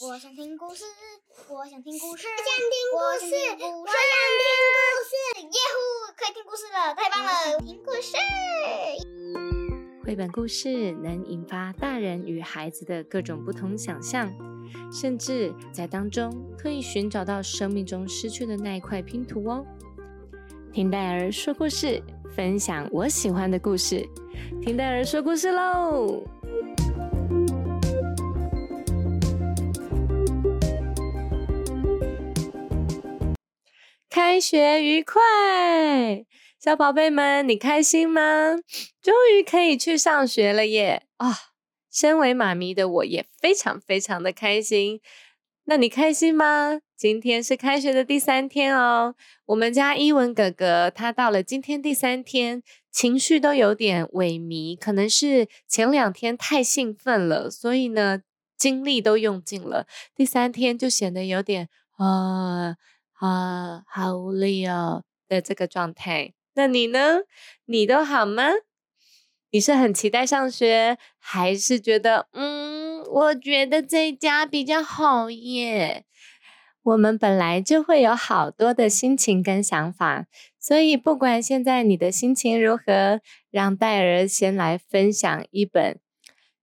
我想听故事，我想听故事，我想听故事，我想听故事，耶呼，可以听故事了，太棒了！听故事。绘本故事能引发大人与孩子的各种不同想象，甚至在当中可以寻找到生命中失去的那一块拼图哦。听戴儿说故事，分享我喜欢的故事。听戴儿说故事喽！开学愉快，小宝贝们，你开心吗？终于可以去上学了耶！啊、身为妈咪的我也非常非常的开心。那你开心吗？今天是开学的第三天哦。我们家伊文哥哥他到了今天第三天，情绪都有点萎靡，可能是前两天太兴奋了，所以呢精力都用尽了。第三天就显得有点啊啊好无力哦的这个状态。那你呢？你都好吗？你是很期待上学，还是觉得嗯，我觉得这家比较好耶？我们本来就会有好多的心情跟想法，所以不管现在你的心情如何，让戴儿先来分享一本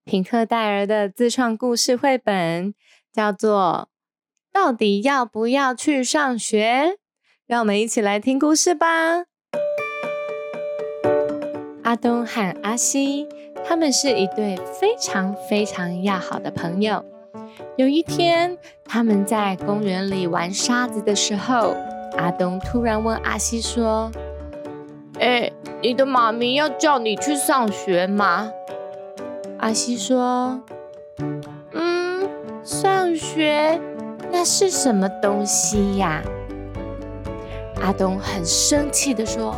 品克戴尔的自创故事绘本，叫做《到底要不要去上学》。让我们一起来听故事吧。阿东和阿西，他们是一对非常非常要好的朋友。有一天，他们在公园里玩沙子的时候，阿东突然问阿西说：“哎，你的妈咪要叫你去上学吗？”阿西说：“嗯，上学那是什么东西呀？”阿东很生气的说：“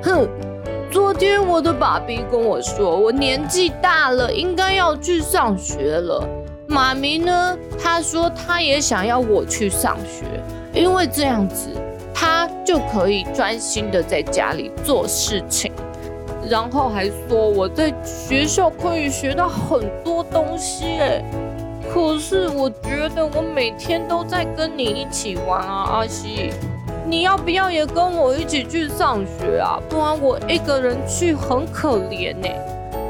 哼！”昨天我的爸比跟我说，我年纪大了，应该要去上学了。妈咪呢？她说她也想要我去上学，因为这样子她就可以专心的在家里做事情。然后还说我在学校可以学到很多东西诶。可是我觉得我每天都在跟你一起玩啊，阿西。你要不要也跟我一起去上学啊？不然我一个人去很可怜呢。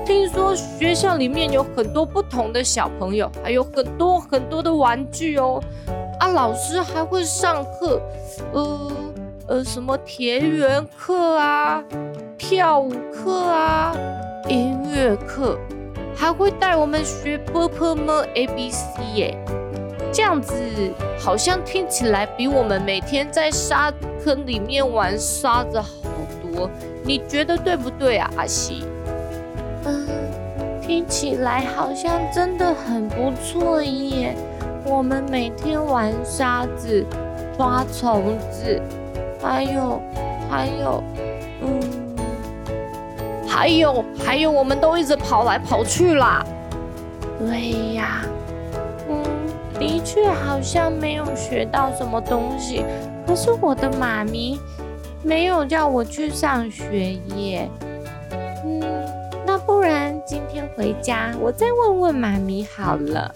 听说学校里面有很多不同的小朋友，还有很多很多的玩具哦。啊，老师还会上课，呃呃，什么田园课啊、跳舞课啊、音乐课，还会带我们学 b p m a b c 耶。这样子好像听起来比我们每天在沙坑里面玩沙子好多，你觉得对不对啊，阿西？嗯，听起来好像真的很不错耶。我们每天玩沙子、抓虫子，还有还有，嗯，还有还有，我们都一直跑来跑去啦。对呀。嗯的确好像没有学到什么东西，可是我的妈咪没有叫我去上学耶。嗯，那不然今天回家我再问问妈咪好了。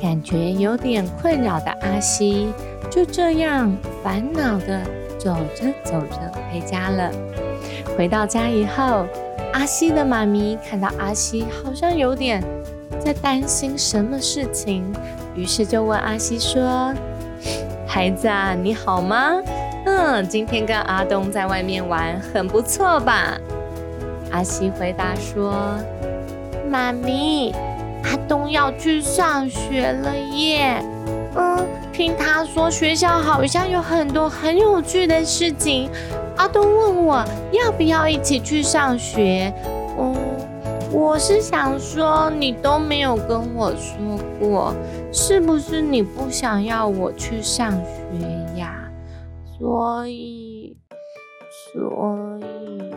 感觉有点困扰的阿西就这样烦恼的走着走着回家了。回到家以后，阿西的妈咪看到阿西好像有点。在担心什么事情，于是就问阿西说：“孩子啊，你好吗？嗯，今天跟阿东在外面玩，很不错吧？”阿西回答说：“妈咪，阿东要去上学了耶。嗯，听他说学校好像有很多很有趣的事情。阿东问我要不要一起去上学。嗯。”我是想说，你都没有跟我说过，是不是你不想要我去上学呀？所以，所以，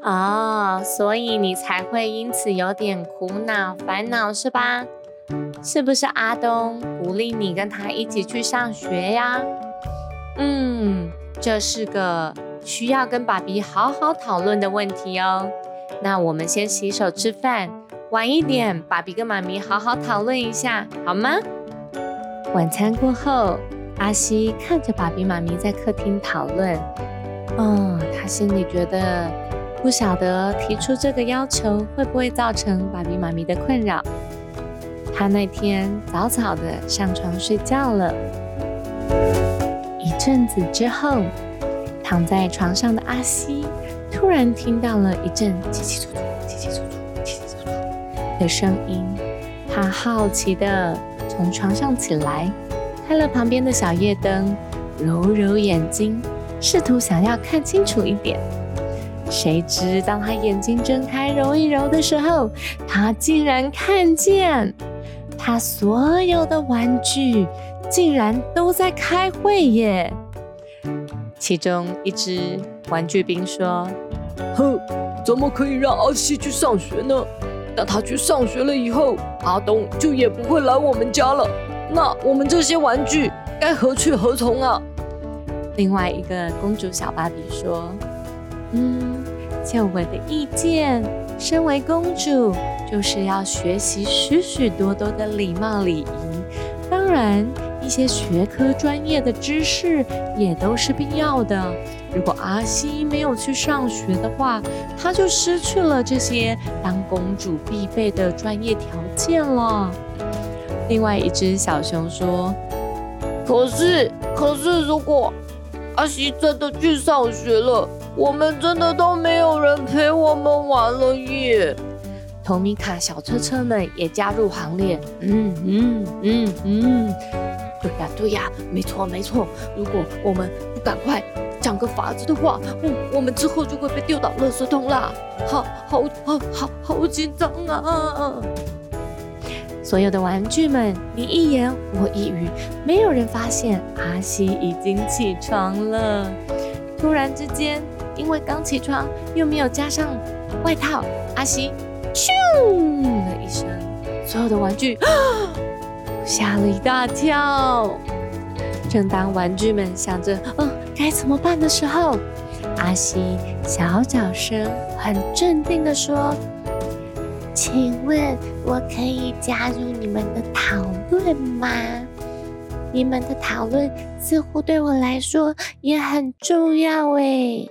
啊，所以你才会因此有点苦恼、烦恼是吧？是不是阿东鼓励你跟他一起去上学呀？嗯，这是个需要跟爸比好好讨论的问题哦。那我们先洗手吃饭，晚一点，爸比跟妈咪好好讨论一下，好吗？晚餐过后，阿西看着爸比妈咪在客厅讨论，哦，他心里觉得不晓得提出这个要求会不会造成爸比妈咪的困扰。他那天早早的上床睡觉了。一阵子之后，躺在床上的阿西突然听到了一阵叽叽楚楚、叽叽楚楚、叽叽楚楚的声音，他好奇的。从床上起来，开了旁边的小夜灯，揉揉眼睛，试图想要看清楚一点。谁知当他眼睛睁开揉一揉的时候，他竟然看见他所有的玩具竟然都在开会耶！其中一只玩具兵说：“哼，怎么可以让阿西去上学呢？”等他去上学了以后，阿东就也不会来我们家了。那我们这些玩具该何去何从啊？另外一个公主小芭比说：“嗯，就我的意见，身为公主就是要学习许许多多的礼貌礼仪。当然，一些学科专业的知识也都是必要的。”如果阿西没有去上学的话，她就失去了这些当公主必备的专业条件了。另外一只小熊说：“可是，可是，如果阿西真的去上学了，我们真的都没有人陪我们玩了耶！”托米卡小车车们也加入行列。嗯嗯嗯嗯，对呀对呀，没错没错。如果我们不赶快。想个法子的话，嗯，我们之后就会被丢到垃圾桶啦！好好好好好紧张啊！所有的玩具们，你一言我一语，没有人发现阿西已经起床了。突然之间，因为刚起床又没有加上外套，阿西咻的一声，所有的玩具 吓了一大跳。正当玩具们想着，嗯。该怎么办的时候，阿西小小声、很镇定的说：“请问，我可以加入你们的讨论吗？你们的讨论似乎对我来说也很重要。”哎，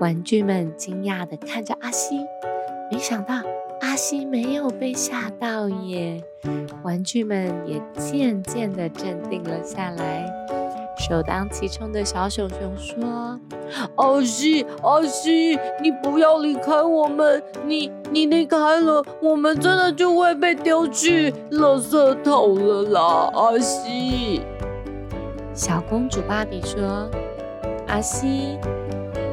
玩具们惊讶的看着阿西，没想到阿西没有被吓到耶。玩具们也渐渐的镇定了下来。首当其冲的小熊熊说：“阿西，阿西，你不要离开我们！你你离开了，我们真的就会被丢去垃圾桶了啦！”阿西，小公主芭比说：“阿西，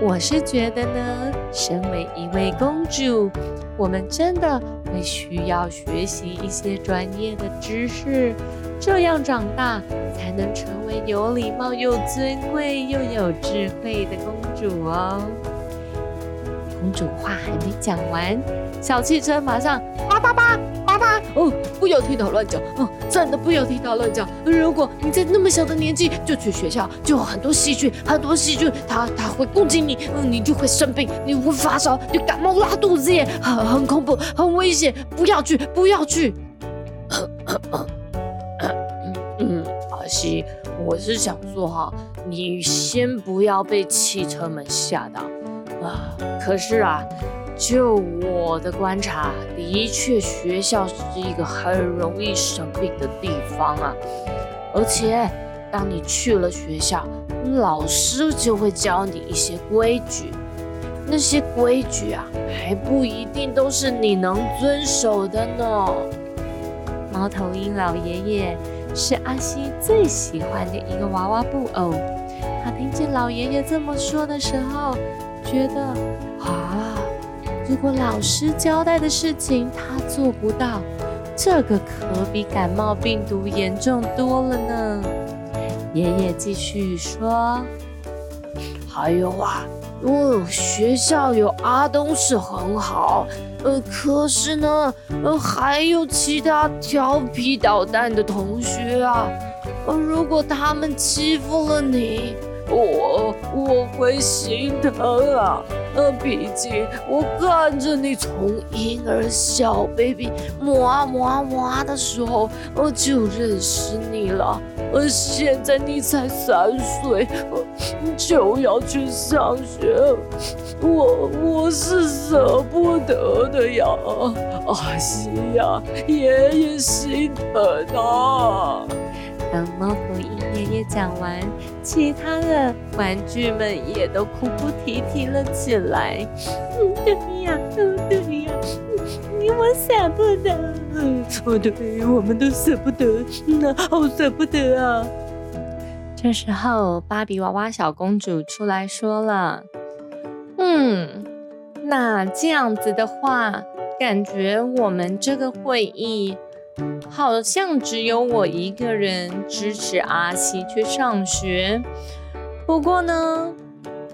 我是觉得呢，身为一位公主，我们真的会需要学习一些专业的知识。”这样长大，才能成为有礼貌、又尊贵又有智慧的公主哦。公主话还没讲完，小汽车马上叭叭叭哦！不要听他乱讲哦，真的不要听他乱讲。如果你在那么小的年纪就去学校，就有很多细菌，很多细菌，它它会攻击你，嗯，你就会生病，你会发烧，你感冒拉肚子耶，很很恐怖，很危险，不要去，不要去。嗯，阿西，我是想说哈，你先不要被汽车们吓到啊。可是啊，就我的观察，的确学校是一个很容易生病的地方啊。而且，当你去了学校，老师就会教你一些规矩，那些规矩啊，还不一定都是你能遵守的呢。猫头鹰老爷爷。是阿西最喜欢的一个娃娃布偶。他听见老爷爷这么说的时候，觉得啊，如果老师交代的事情他做不到，这个可比感冒病毒严重多了呢。爷爷继续说：“还有啊。”哦，学校有阿东是很好，呃，可是呢，呃，还有其他调皮捣蛋的同学啊，呃，如果他们欺负了你，我我会心疼啊。呃，毕竟我看着你从婴儿小 baby 摸啊摸啊摸啊的时候，我就认识你了。呃，现在你才三岁，呃就要去上学，我我是舍不得的呀。阿西呀，爷爷心疼啊。等猫头鹰爷爷讲完，其他的玩具们也都哭哭啼啼了起来。嗯，对呀，嗯，对呀，嗯，我舍不得。嗯，哦，对，我们都舍不得，那好舍不得啊。这时候，芭比娃娃小公主出来说了：“嗯，那这样子的话，感觉我们这个会议……”好像只有我一个人支持阿西去上学。不过呢，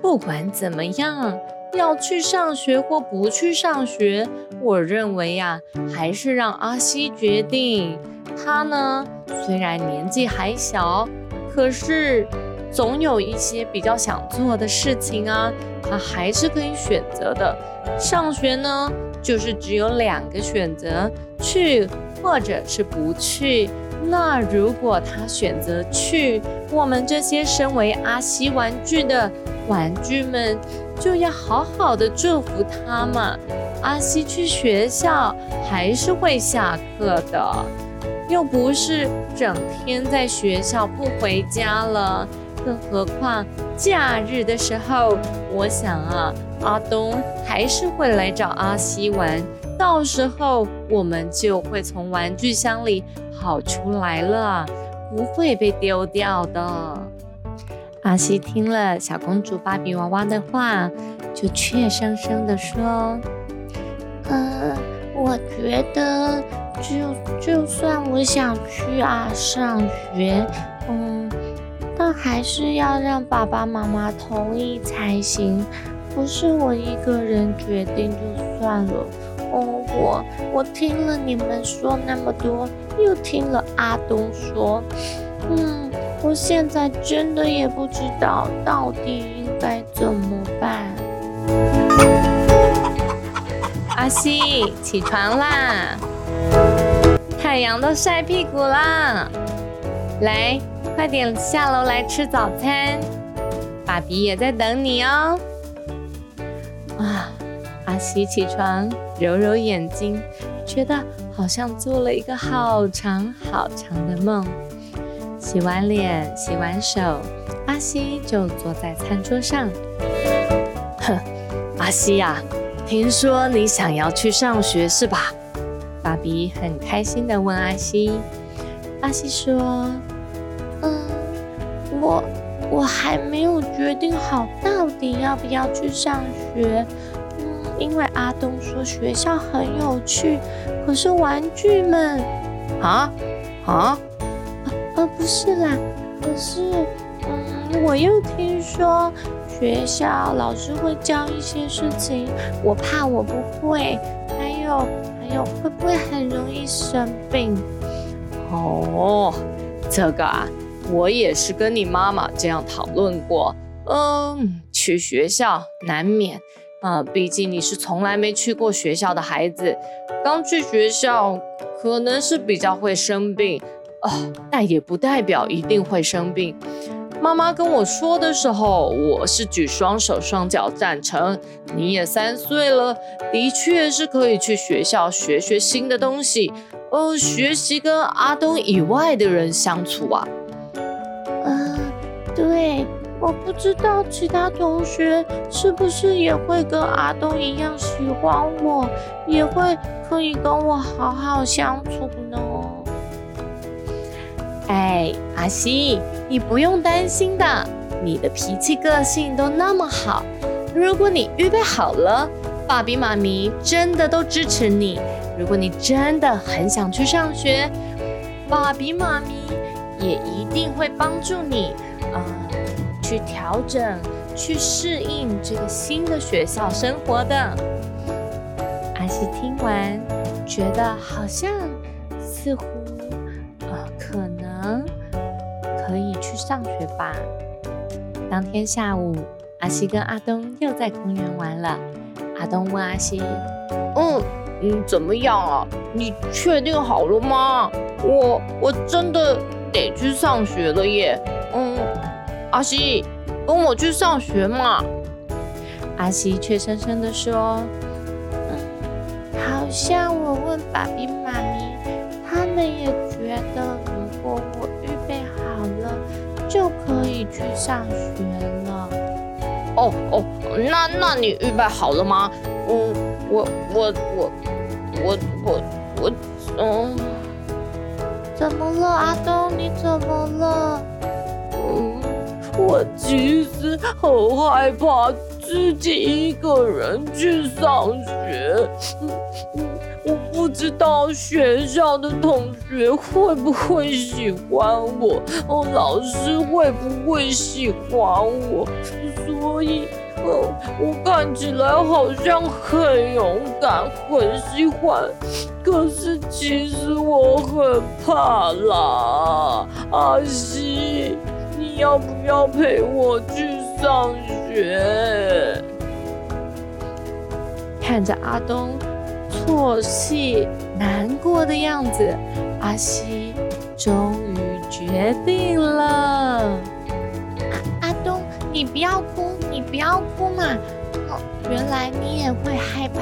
不管怎么样，要去上学或不去上学，我认为呀，还是让阿西决定。他呢，虽然年纪还小，可是总有一些比较想做的事情啊，他还是可以选择的。上学呢，就是只有两个选择：去。或者是不去，那如果他选择去，我们这些身为阿西玩具的玩具们就要好好的祝福他嘛。阿西去学校还是会下课的，又不是整天在学校不回家了。更何况假日的时候，我想啊，阿东还是会来找阿西玩。到时候我们就会从玩具箱里跑出来了，不会被丢掉的。阿西听了小公主芭比娃娃的话，就怯生生的说：“嗯，我觉得就就算我想去啊上学，嗯，但还是要让爸爸妈妈同意才行，不是我一个人决定就算了。”哦，我我听了你们说那么多，又听了阿东说，嗯，我现在真的也不知道到底应该怎么办。阿西，起床啦！太阳都晒屁股啦！来，快点下楼来吃早餐，爸比也在等你哦。啊，阿西起床。揉揉眼睛，觉得好像做了一个好长好长的梦。洗完脸，洗完手，阿西就坐在餐桌上。哼，阿西呀，听说你想要去上学是吧？爸比很开心的问阿西。阿西说：“嗯，我我还没有决定好到底要不要去上学。”因为阿东说学校很有趣，可是玩具们，啊啊，呃不是啦，可是，嗯，我又听说学校老师会教一些事情，我怕我不会，还有还有会不会很容易生病？哦，这个啊，我也是跟你妈妈这样讨论过，嗯，去学校难免。啊，毕竟你是从来没去过学校的孩子，刚去学校可能是比较会生病啊，但也不代表一定会生病。妈妈跟我说的时候，我是举双手双脚赞成。你也三岁了，的确是可以去学校学学新的东西，呃，学习跟阿东以外的人相处啊。啊，对。我不知道其他同学是不是也会跟阿东一样喜欢我，也会可以跟我好好相处呢。哎，阿西，你不用担心的，你的脾气个性都那么好。如果你预备好了，爸比妈咪真的都支持你。如果你真的很想去上学，爸比妈咪也一定会帮助你。啊。去调整，去适应这个新的学校生活的。阿西听完，觉得好像似乎呃可能可以去上学吧。当天下午，阿西跟阿东又在公园玩了。阿东问阿西：“嗯嗯，怎么样啊？你确定好了吗？我我真的得去上学了耶。嗯，阿西，跟我去上学嘛。”阿西却深深的说：“嗯，好像我问爸比妈咪，他们也觉得，如果我预备好了，就可以去上学了。”哦哦，那那你预备好了吗？嗯，我我我我我我，嗯，怎么了，阿东？你怎么了？嗯，我其实很害怕。自己一个人去上学，我不知道学校的同学会不会喜欢我，哦，老师会不会喜欢我，所以，哦，我看起来好像很勇敢，很喜欢，可是其实我很怕啦。阿西，你要不要陪我去上学？看着阿东错气难过的样子，阿西终于决定了。阿阿东，你不要哭，你不要哭嘛。哦，原来你也会害怕。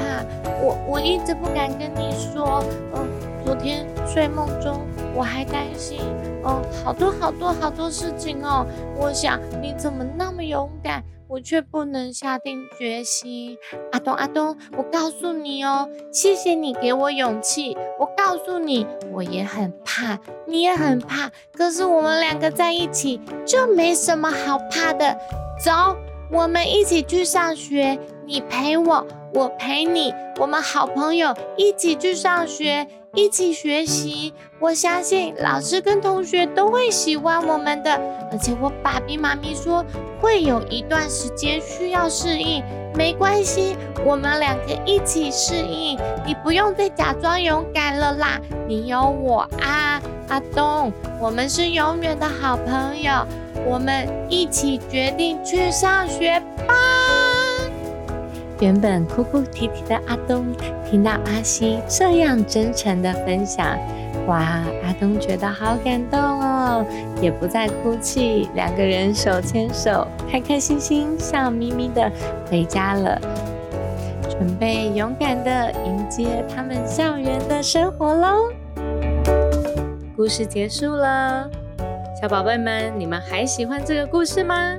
我我一直不敢跟你说。嗯，昨天睡梦中我还担心，哦，好多好多好多事情哦。我想你怎么那么勇敢？我却不能下定决心。阿东，阿东，我告诉你哦，谢谢你给我勇气。我告诉你，我也很怕，你也很怕，可是我们两个在一起就没什么好怕的。走，我们一起去上学，你陪我，我陪你，我们好朋友一起去上学。一起学习，我相信老师跟同学都会喜欢我们的。而且我爸比妈咪说会有一段时间需要适应，没关系，我们两个一起适应。你不用再假装勇敢了啦，你有我啊，阿东，我们是永远的好朋友，我们一起决定去上学吧。原本哭哭啼啼的阿东，听到阿西这样真诚的分享，哇！阿东觉得好感动哦，也不再哭泣，两个人手牵手，开开心心、笑眯眯的回家了，准备勇敢的迎接他们校园的生活喽。故事结束了，小宝贝们，你们还喜欢这个故事吗？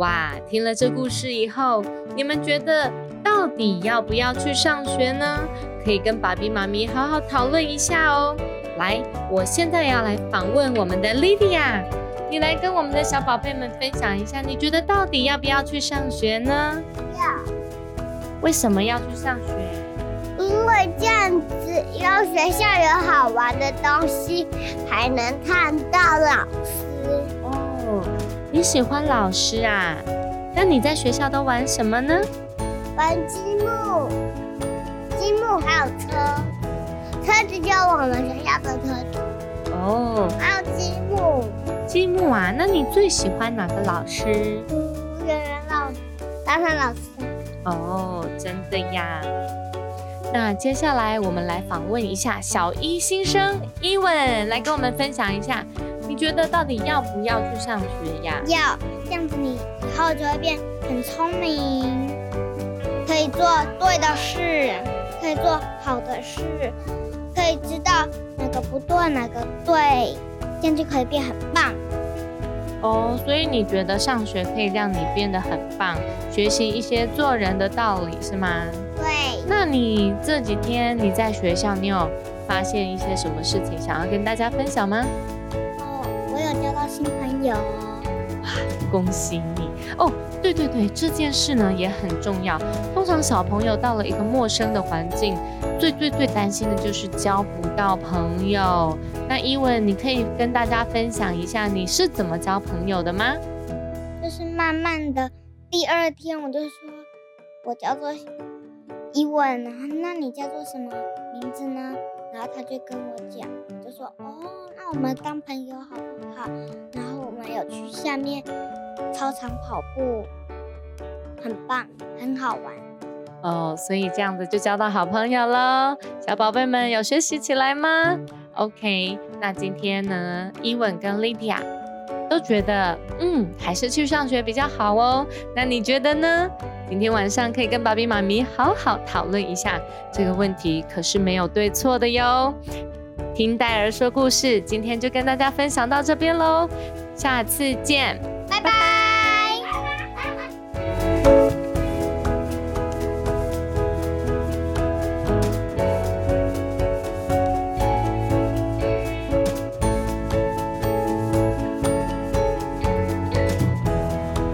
哇，听了这故事以后，你们觉得到底要不要去上学呢？可以跟爸比妈咪好好讨论一下哦。来，我现在要来访问我们的莉莉亚，你来跟我们的小宝贝们分享一下，你觉得到底要不要去上学呢？要。为什么要去上学？因为这样子，有学校有好玩的东西，还能看到老师。哦。你喜欢老师啊？那你在学校都玩什么呢？玩积木，积木还有车，车子就我们学校的车子。哦，还有积木。积木啊？那你最喜欢哪个老师？圆圆老师，大山老师。哦，真的呀。那接下来我们来访问一下小一新生伊文，来跟我们分享一下。你觉得到底要不要去上学呀？要，这样子你以后就会变很聪明，可以做对的事，可以做好的事，可以知道哪个不对，哪个对，这样就可以变很棒。哦，所以你觉得上学可以让你变得很棒，学习一些做人的道理是吗？对。那你这几天你在学校，你有发现一些什么事情想要跟大家分享吗？新朋友，哇，恭喜你哦！对对对，这件事呢也很重要。通常小朋友到了一个陌生的环境，最最最担心的就是交不到朋友。那伊文，你可以跟大家分享一下你是怎么交朋友的吗？就是慢慢的，第二天我就说，我叫做伊文，然后那你叫做什么名字呢？然后他就跟我讲，就说哦，那我们当朋友好不好？然后我们有去下面操场跑步，很棒，很好玩。哦，所以这样子就交到好朋友喽。小宝贝们有学习起来吗？OK，那今天呢，伊文跟莉迪亚都觉得，嗯，还是去上学比较好哦。那你觉得呢？今天晚上可以跟爸比妈咪好好讨论一下这个问题，可是没有对错的哟。听戴尔说故事，今天就跟大家分享到这边喽，下次见，拜拜。